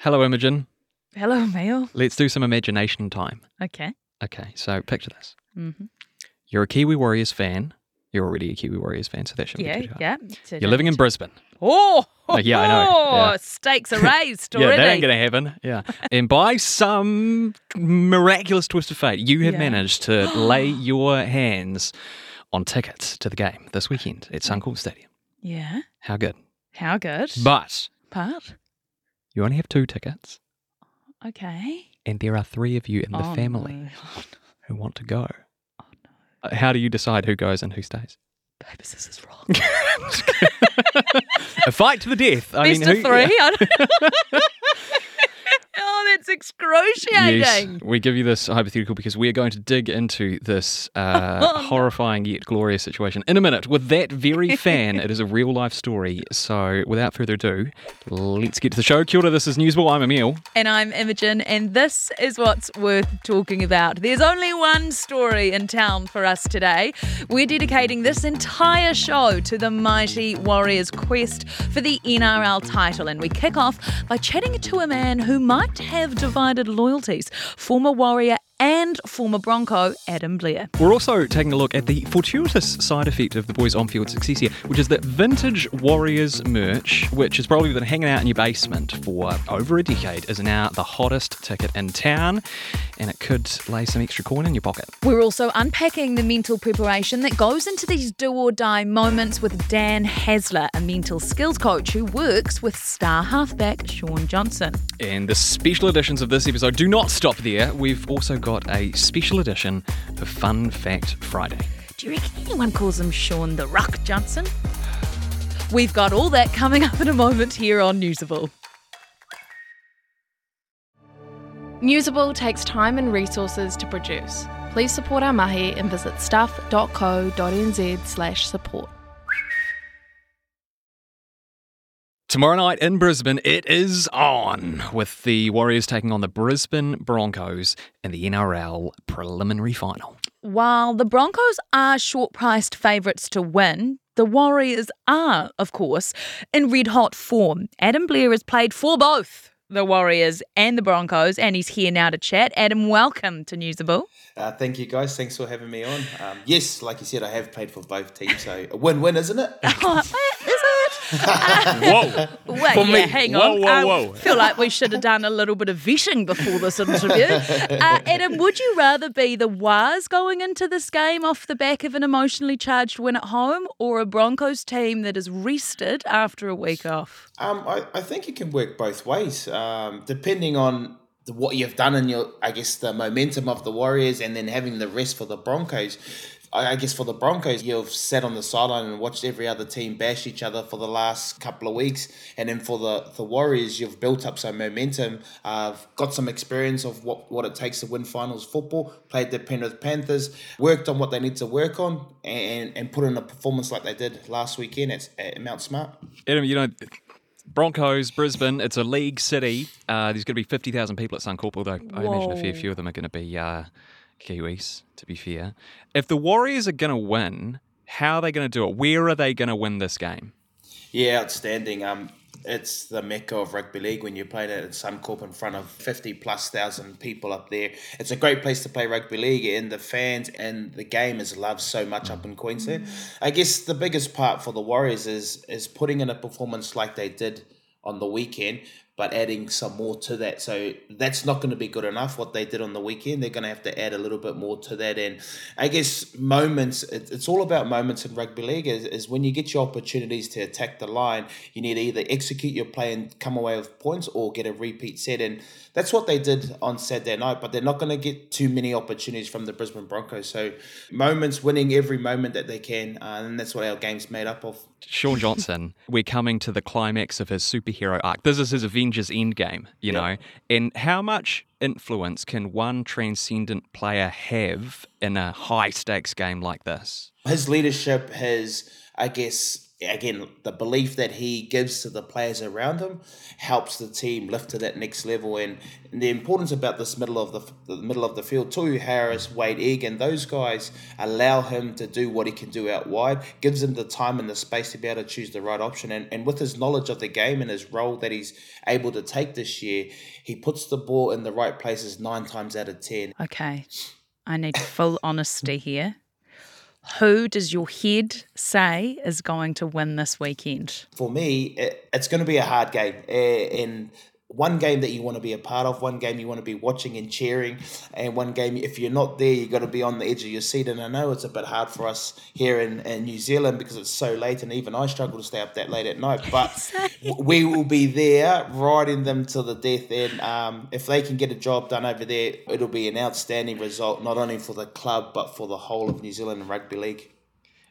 Hello, Imogen. Hello, Mel. Let's do some imagination time. Okay. Okay, so picture this. Mm-hmm. You're a Kiwi Warriors fan. You're already a Kiwi Warriors fan, so that shouldn't Yeah, be too hard. yeah. So You're living in Brisbane. Oh, Oh, yeah, I know. Yeah. Stakes are raised already. Yeah, that ain't going to happen. Yeah. and by some miraculous twist of fate, you have Yeah. managed to lay your hands on tickets to the game this weekend at Suncorp Stadium. Yeah. How good. How good. But But you only have two tickets, okay. and there are three of you in the Oh, family no. who want to go. Oh Uh, How do you decide who goes and who stays? This is wrong. a fight to the death. I Best mean, of who- three. I don't- oh, that's excruciating. Yes, we give you this hypothetical because we are going to dig into this uh, Oh, horrifying yet glorious situation in a minute with that very fan. it is a real life story. So, without further ado, let's get to the show. Kia ora, this is Newsable. I'm Emil. And I'm Imogen, and this is what's worth talking about. There's only one story in town for us today. We're dedicating this entire show to the mighty Warriors' quest for the NRL title, and we kick off by chatting to a man who might have divided loyalties. Former Warrior and former Bronco, Adam Blair. We're also taking a look at the fortuitous side effect of the boys' on field success here, which is that vintage Warriors merch, which has probably been hanging out in your basement for over a decade, is now the hottest ticket in town, and it could lay some extra coin in your pocket. We're also unpacking the mental preparation that goes into these do or die moments with Dan Haesler, a mental skills coach who works with star halfback Shaun Johnson. And the special editions of this episode do not stop there. We've also got a special edition of Fun Fact Friday. Do you reckon anyone calls him Shaun the Rock Johnson? We've got all that coming up in a moment here on Newsable. Newsable takes time and resources to produce. Please support our mahi and visit stuff.co.nz Tomorrow night in Brisbane, it is on with the Warriors taking on the Brisbane Broncos in the NRL preliminary final. While the Broncos are short priced favourites to win, the Warriors are, of course, in red hot form. Adam Blair has played for both the Warriors and the Broncos, and he's here now to chat. Adam, welcome to Newsable. Uh, thank you, guys. Thanks for having me on. Um, yes, like you said, I have played for both teams, so a win-win, isn't it? Oh, it? Whoa! Wait, For yeah, me. hang Whoa, on. whoa, I whoa. feel like we should have done a little bit of vetting before this interview. Uh, Adam, would you rather be the Wars going into this game off the back of an emotionally charged win at home or a Broncos team that is rested after a week off? Um, I, I think it can work both ways, um, depending on what you've done in your, I guess, the momentum of the Warriors, and then having the rest for the Broncos. I I guess for the Broncos, you've sat on the sideline and watched every other team bash each other for the last couple of weeks, and then for the, the Warriors, you've built up some momentum, uh, got some experience of what, what it takes to win finals football, played the Penrith Panthers, worked on what they need to work on, and, and put in a performance like they did last weekend at, at Mount Smart. Adam, you know, Broncos, Brisbane, it's a league city. Uh, there's going to be 50,000 people at Suncorp, although I imagine a fair few of them are going to be uh, Kiwis, to be fair. If the Warriors are going to win, how are they going to do it? Where are they going to win this game? Yeah, outstanding. Um, it's the mecca of rugby league when you're playing it at Suncorp in front of 50 plus thousand people up there. It's a great place to play rugby league, and the fans and the game is loved so much up in Queensland. I guess the biggest part for the Warriors is is putting in a performance like they did on the weekend, but adding some more to that. So that's not going to be good enough. What they did on the weekend, they're going to have to add a little bit more to that. And I guess moments, it's all about moments in rugby league. Is, is when you get your opportunities to attack the line, you need to either execute your play and come away with points, or get a repeat set. And that's what they did on Saturday night. But they're not going to get too many opportunities from the Brisbane Broncos. So moments, winning every moment that they can, uh, and that's what our game's made up of. Shaun Johnson, we're coming to the climax of his superhero arc. This is his Avengers Endgame, you know. And how much influence can one transcendent player have in a high stakes game like this? his leadership, his I guess again, the belief that he gives to the players around him helps the team lift to that next level. And, and the importance about this middle of the, the middle of the field, Tohu Harris, Wayde Egan, those guys allow him to do what he can do out wide, gives him the time and the space to be able to choose the right option. And, and with his knowledge of the game and his role that he's able to take this year, he puts the ball in the right places nine times out of ten. Okay. I need full honesty here. Who does your head say is going to win this weekend? For me, it, it's going to be a hard game. Uh, and one game that you want to be a part of, one game you want to be watching and cheering, and one game if you're not there, you've got to be on the edge of your seat. And I know it's a bit hard for us here in, in New Zealand because it's so late, and even I struggle to stay up that late at night. But we will be there riding them to the death. And um, if they can get a job done over there, it'll be an outstanding result, not only for the club but for the whole of New Zealand Rugby League.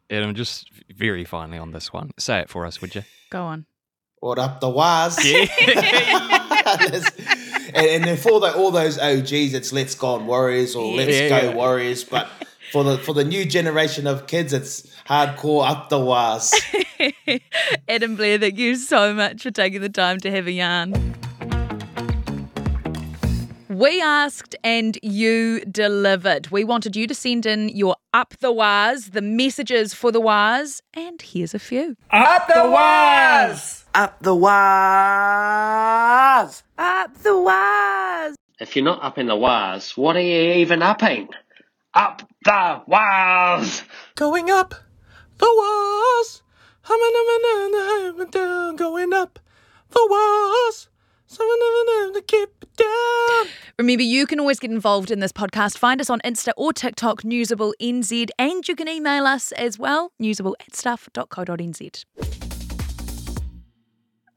Adam, just very finally on this one, say it for us, would you? Go on. What up the waz? and, and then for the, all those OGs, it's Let's Go on Warriors or Let's Yeah, Go yeah. Warriors. But for the for the new generation of kids, it's hardcore up the waz. Adam Blair, thank you so much for taking the time to have a yarn. We asked and you delivered. We wanted you to send in your up the waz, the messages for the waz, and here's a few. Up the waz! Up the waz! Up the waz. If you're not up in the wires, what are you even upping? Up the wires! Going up the waz! down, going up the waz! Someone to keep it Remember, you can always get involved in this podcast. Find us on Insta or TikTok, Newsable NZ, and you can email us as well, newsable at stuff.co.nz.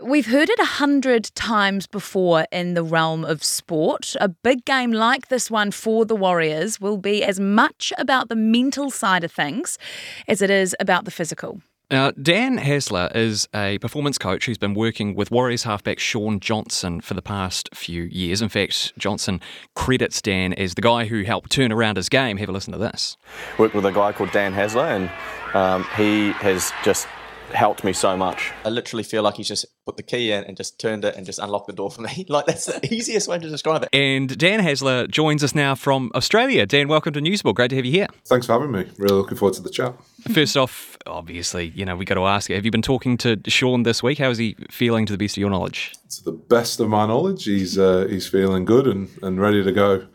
We've heard it a hundred times before in the realm of sport. A big game like this one for the Warriors will be as much about the mental side of things as it is about the physical. Now, Dan Haesler is a performance coach who's been working with Warriors halfback Shaun Johnson for the past few years. In fact, Johnson credits Dan as the guy who helped turn around his game. Have a listen to this. worked with a guy called Dan Haesler, and um, he has just helped me so much. I literally feel like he's just put the key in and just turned it and just unlocked the door for me. like that's the easiest way to describe it. And Dan Haesler joins us now from Australia. Dan, welcome to Newsable. Great to have you here. Thanks for having me. Really looking forward to the chat. First off, obviously, you know, we got to ask you, have you been talking to Shaun this week? How is he feeling to the best of your knowledge? To the best of my knowledge, he's uh, he's feeling good and, and ready to go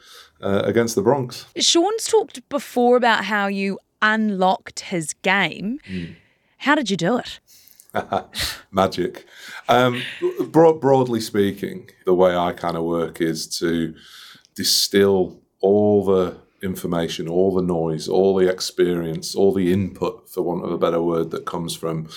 uh, against the Bronx. Shaun's talked before about how you unlocked his game. How did you do it? Magic. Um, broad, broadly speaking, the way I kind of work is to distill all the information, all the noise, all the experience, all the input, for want of a better word, that comes from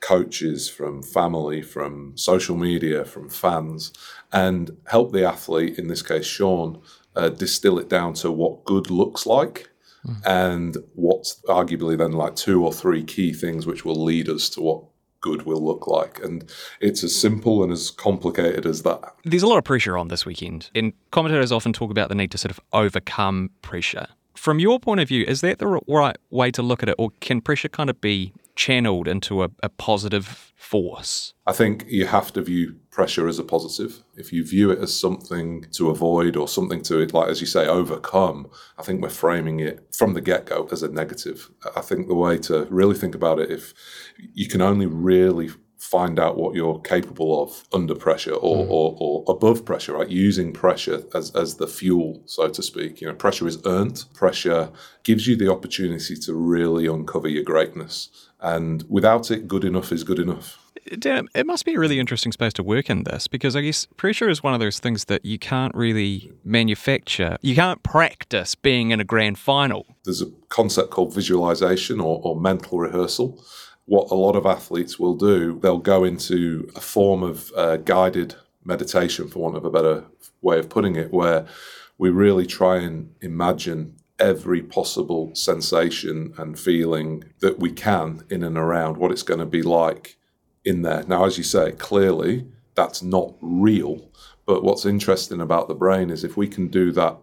coaches, from family, from social media, from fans, and help the athlete, in this case Shaun, uh, distill it down to what good looks like. Hmm. And what's arguably then like two or three key things which will lead us to what good will look like. And it's as simple and as complicated as that. There's a lot of pressure on this weekend, and commentators often talk about the need to sort of overcome pressure. From your point of view, is that the right way to look at it, or can pressure kind of be channeled into a, a positive force? I think you have to view pressure as a positive. If you view it as something to avoid or something to, like as you say, overcome, I think we're framing it from the get go as a negative. I think the way to really think about it, if you can only really find out what you're capable of under pressure or, mm. or, or above pressure, right? Using pressure as, as the fuel, so to speak. You know, pressure is earned. Pressure gives you the opportunity to really uncover your greatness. And without it, good enough is good enough. Dan, it must be a really interesting space to work in this because I guess pressure is one of those things that you can't really manufacture. You can't practice being in a grand final. there's a concept called visualization or, or mental rehearsal. What a lot of athletes will do, they'll go into a form of uh, guided meditation, for want of a better way of putting it, where we really try and imagine every possible sensation and feeling that we can in and around what it's going to be like in there. Now, as you say, clearly that's not real. But what's interesting about the brain is if we can do that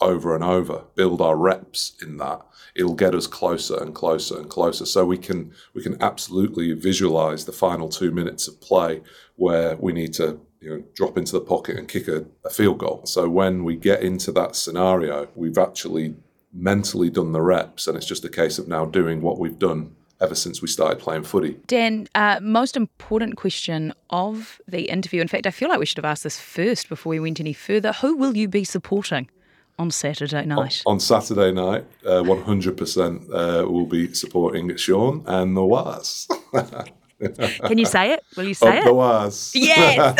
over and over, build our reps in that, it'll get us closer and closer and closer. So we can we can absolutely visualize the final two minutes of play where we need to you know, drop into the pocket and kick a, a field goal. So when we get into that scenario, we've actually mentally done the reps, and it's just a case of now doing what we've done ever since we started playing footy. Dan, uh, most important question of the interview. In fact, I feel like we should have asked this first before we went any further. Who will you be supporting on Saturday night? On Saturday night, uh, 100% uh, will be supporting Shaun and the Waz. Can you say it? Will you say Up the it? Waz. Yes.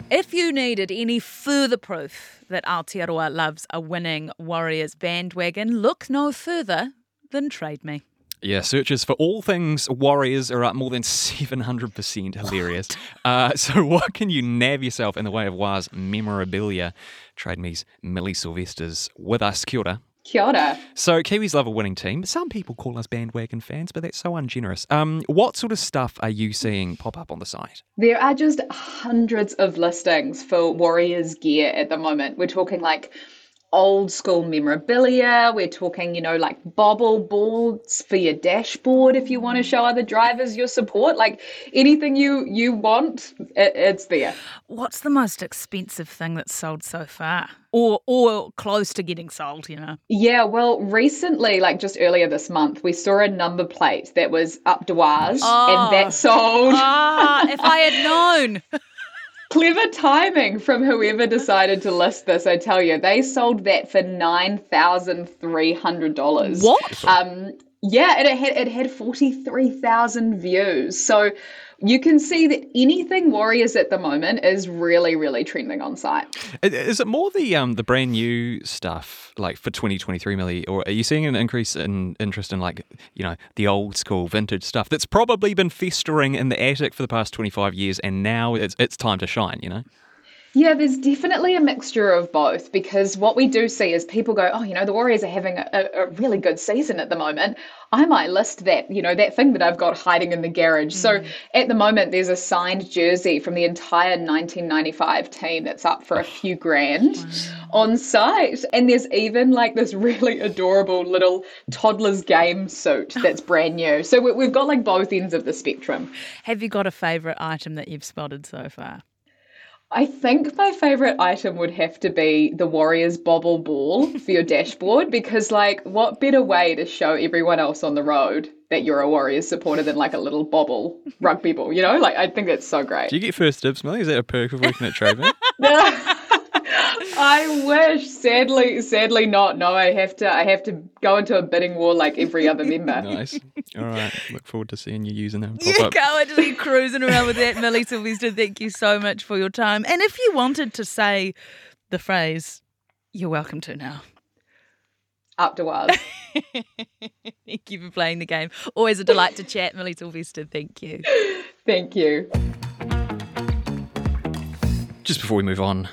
if you needed any further proof that Aotearoa loves a winning Warriors bandwagon, look no further than Trade Me. Yeah, searches for all things Warriors are up more than 700%. Hilarious. Uh, so, what can you nab yourself in the way of Waz memorabilia? Trade Me's Millie Sylvester's with us. Kia ora. Kia ora. So, Kiwis love a winning team. Some people call us bandwagon fans, but that's so ungenerous. Um, what sort of stuff are you seeing pop up on the site? There are just hundreds of listings for Warriors gear at the moment. We're talking like old school memorabilia. We're talking, you know, like bobble boards for your dashboard if you want to show other drivers your support. Like anything you you want, it, it's there. What's the most expensive thing that's sold so far? Or or close to getting sold, you know? Yeah, well, recently, like just earlier this month, we saw a number plate that was up Dewars Oh. and that sold. Ah, if I had known. Clever timing from whoever decided to list this, I tell you. They sold that for $9,300. What? Um, yeah, and it had it had 43,000 views. So you can see that anything Warriors at the moment is really, really trending on site. Is it more the um the brand new stuff like for 2023 Millie or are you seeing an increase in interest in like you know the old school vintage stuff that's probably been festering in the attic for the past 25 years and now it's it's time to shine, you know? Yeah, there's definitely a mixture of both because what we do see is people go, oh, you know, the Warriors are having a, a really good season at the moment. I might list that, you know, that thing that I've got hiding in the garage. So mm. at the moment, there's a signed jersey from the entire 1995 team that's up for a oh, few grand on site. And there's even like this really adorable little toddler's game suit that's brand new. So we've got like both ends of the spectrum. Have you got a favourite item that you've spotted so far? I think my favorite item would have to be the Warriors bobble ball for your dashboard because, like, what better way to show everyone else on the road that you're a Warriors supporter than like a little bobble rugby ball? You know, like, I think that's so great. Do you get first dibs, Millie? Is that a perk of working at Trademark? I wish. Sadly, sadly not. No, I have to. I have to go into a bidding war like every other member. nice. All right. Look forward to seeing you using them. You Pop up. go and be cruising around with that, Millie Sylvester. Thank you so much for your time. And if you wanted to say the phrase, you're welcome to now. Up to us. Thank you for playing the game. Always a delight to chat, Millie Sylvester. Thank you. Thank you. Just before we move on,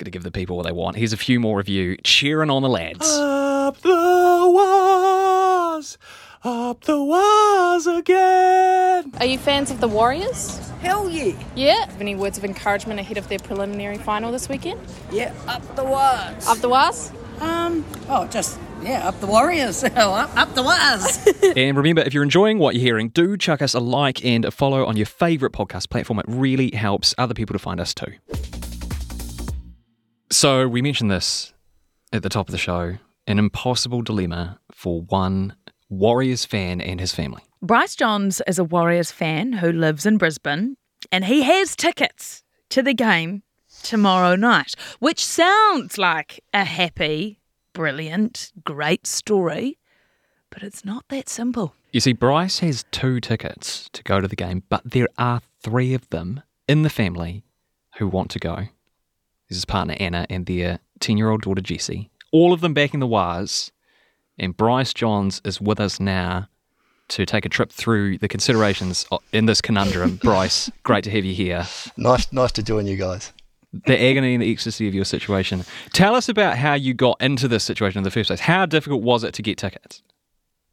got to give the people what they want. Here's a few more of you cheering on the lads. Up the was, up the was again. Are you fans of the Warriors? Hell yeah. Yeah. Have any words of encouragement ahead of their preliminary final this weekend? Yeah, up the was. Up the was? Um, oh, just, yeah, up the Warriors. Up, up the was. And remember, if you're enjoying what you're hearing, do chuck us a like and a follow on your favourite podcast platform. It really helps other people to find us too. So, we mentioned this at the top of the show an impossible dilemma for one Warriors fan and his family. Bryce Johns is a Warriors fan who lives in Brisbane, and he has tickets to the game tomorrow night, which sounds like a happy, brilliant, great story, but it's not that simple. You see, Bryce has two tickets to go to the game, but there are three of them in the family who want to go. This is partner Anna and their 10 year old daughter Jessie. All of them backing the wires. And Bryce Johns is with us now to take a trip through the considerations in this conundrum. Bryce, great to have you here. Nice, nice to join you guys. The agony and the ecstasy of your situation. Tell us about how you got into this situation in the first place. How difficult was it to get tickets?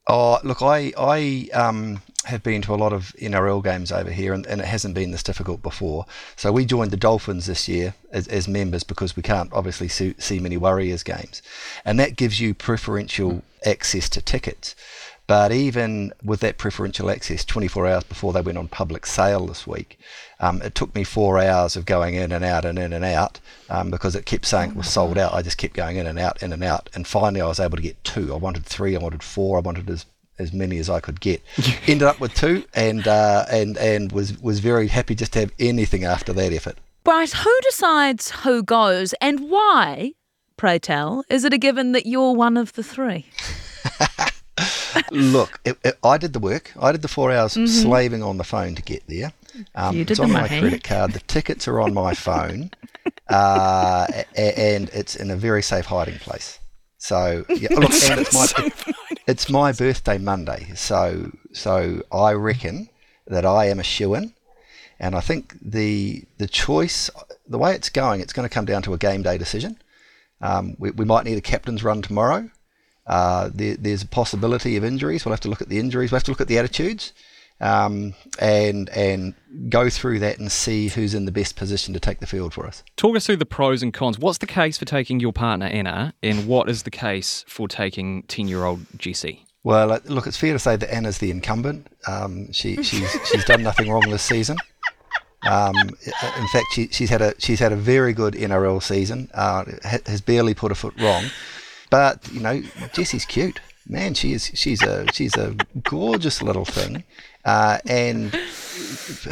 Oh, look, I I um, have been to a lot of NRL games over here, and, and it hasn't been this difficult before. So we joined the Dolphins this year as, as members because we can't obviously see, see many Warriors games, and that gives you preferential access to tickets. But even with that preferential access, 24 hours before they went on public sale this week, um, it took me four hours of going in and out and in and out um, because it kept saying it was sold out. I just kept going in and out, in and out, and finally I was able to get two. I wanted three, I wanted four, I wanted as as many as I could get. Ended up with two, and uh, and and was was very happy just to have anything after that effort. Bryce, who decides who goes and why, pray tell, is it a given that you're one of the three? Look, it, it, I did the work. I did the four hours Mhm. slaving on the phone to get there. Um, You did it's the on my money. credit card. The tickets are on my phone, uh, a- and it's in a very safe hiding place. So yeah, look, and it's my it's my birthday Monday. So so I reckon that I am a shoe in, and I think the the choice, the way it's going, it's going to come down to a game day decision. Um, we, we might need a captain's run tomorrow. Uh, there, there's a possibility of injuries. We'll have to look at the injuries. We'll have to look at the attitudes, um, and and go through that and see who's in the best position to take the field for us. Talk us through the pros and cons. What's the case for taking your partner Anna, and what is the case for taking ten-year-old Jesse? Well, uh, look, it's fair to say that Anna's the incumbent. Um, she, she's she's done nothing wrong this season. Um, in fact, she, she's had a she's had a very good NRL season. Uh, has barely put a foot wrong. But you know, Jesse's cute. Man, she is. She's a she's a gorgeous little thing, uh, and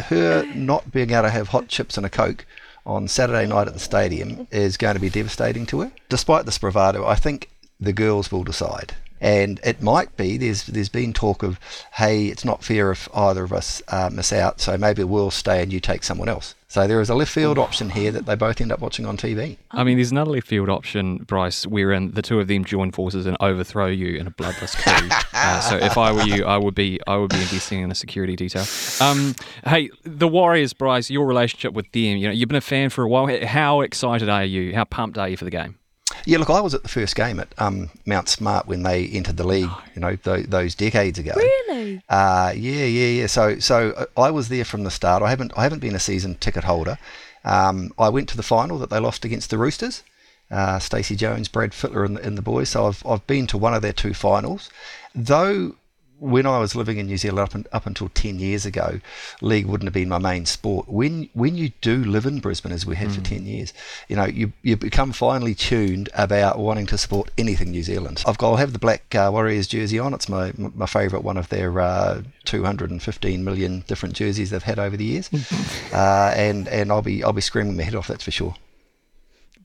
her not being able to have hot chips and a coke on Saturday night at the stadium is going to be devastating to her. Despite this bravado, I think the girls will decide. And it might be there's there's been talk of, hey, it's not fair if either of us uh, miss out, so maybe we'll stay and you take someone else. So there is a left field option here that they both end up watching on TV. I mean, there's another left field option, Bryce, wherein the two of them join forces and overthrow you in a bloodless coup. uh, so if I were you, I would be I would be investing in a security detail. Um, hey, the Warriors, Bryce, your relationship with them. You know, you've been a fan for a while. How excited are you? How pumped are you for the game? Yeah, look, I was at the first game at um, Mount Smart when they entered the league, you know, th- those decades ago. Really? Uh, yeah, yeah, yeah. So, so uh, I was there from the start. I haven't, I haven't been a season ticket holder. Um, I went to the final that they lost against the Roosters. Uh, Stacey Jones, Brad Fittler, and the, and the boys. So I've, I've been to one of their two finals. Though when I was living in New Zealand up, up until ten years ago, league wouldn't have been my main sport. When when you do live in Brisbane, as we have for ten years, you know you you become finely tuned about wanting to support anything New Zealand. I've got I'll have the black uh, Warriors jersey on. It's my my favourite one of their uh, 215 million different jerseys they've had over the years, uh, and and I'll be I'll be screaming my head off. That's for sure.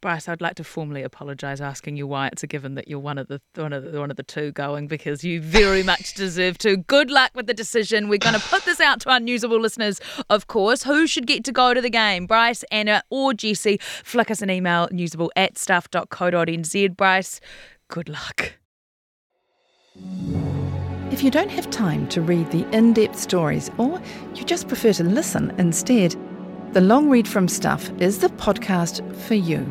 Bryce, I'd like to formally apologise, asking you why it's a given that you're one of the one of the, one of the two going, because you very much deserve to. Good luck with the decision. We're going to put this out to our newsable listeners, of course. Who should get to go to the game? Bryce, Anna, or Jesse? Flick us an email, newsable at stuff.co.nz. Bryce, good luck. If you don't have time to read the in depth stories or you just prefer to listen instead, the Long Read from Stuff is the podcast for you.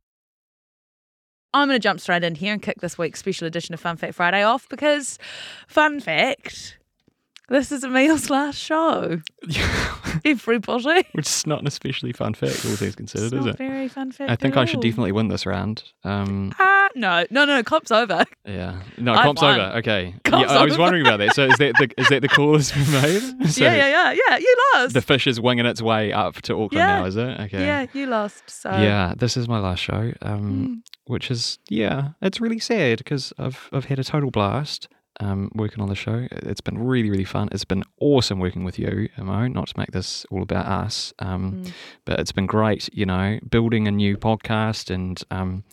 I'm going to jump straight in here and kick this week's special edition of Fun Fact Friday off because, fun fact, this is Emil's last show. Everybody. Which is not an especially fun fact, all things considered, It's is not it? very fun fact I think I should definitely win this round. Um, Ah, no, no, no, Cop's over. yeah, no, I comp's won. over. Okay, Comp's yeah, I was over. wondering about that. So is that the is that the call that's been made? So yeah, yeah, yeah, yeah. You lost. The fish is winging its way up to Auckland Yeah. now, is it? Okay. Yeah, you lost. So Yeah, this is my last show, um, Mm. which is yeah, it's really sad because I've I've had a total blast um, working on the show. It's been really really fun. It's been awesome working with you, Mo. Not to make this all about us, um, Mm. but it's been great. You know, building a new podcast and um,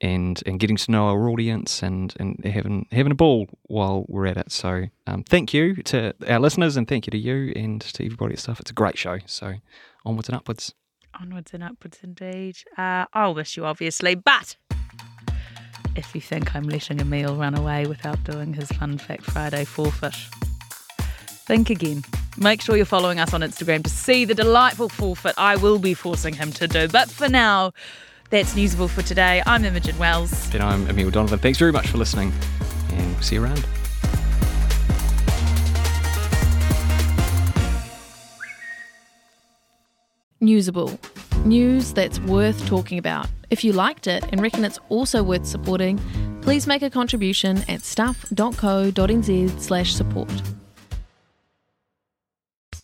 and and getting to know our audience and and having having a ball while we're at it. So um, thank you to our listeners and thank you to you and to everybody at stuff. It's a great show. So onwards and upwards. Onwards and upwards, indeed. Uh, I'll miss you, obviously, but if you think I'm letting Emil run away without doing his Fun Fact Friday forfeit, think again. Make sure you're following us on Instagram to see the delightful forfeit I will be forcing him to do. But for now, that's Newsable for today. I'm Imogen Wells. And I'm Emil Donovan. Thanks very much for listening, and we'll see you around. Newsable. News that's worth talking about. If you liked it and reckon it's also worth supporting, please make a contribution at stuff.co.nz slash support.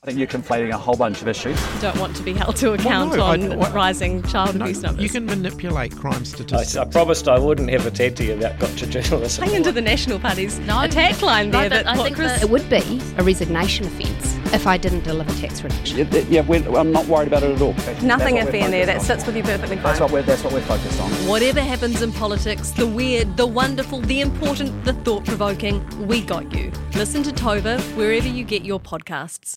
I think you're conflating a whole bunch of issues. You don't want to be held to account no, I- on what- rising child abuse numbers. You can manipulate crime statistics. I promised I wouldn't have a TED to you about gotcha journalism. Hang into the National Party's attack line there. No, but that I think Chris- that it would be a resignation offence if I didn't deliver tax reduction. Yeah, yeah, we're, I'm not worried about it at all. Nothing That's iffy in there. That sits with you perfectly fine. That's what we're, that's what we're focused on. Whatever happens in politics, the weird, the wonderful, the important, the thought provoking, we got you. Listen to Tova wherever you get your podcasts.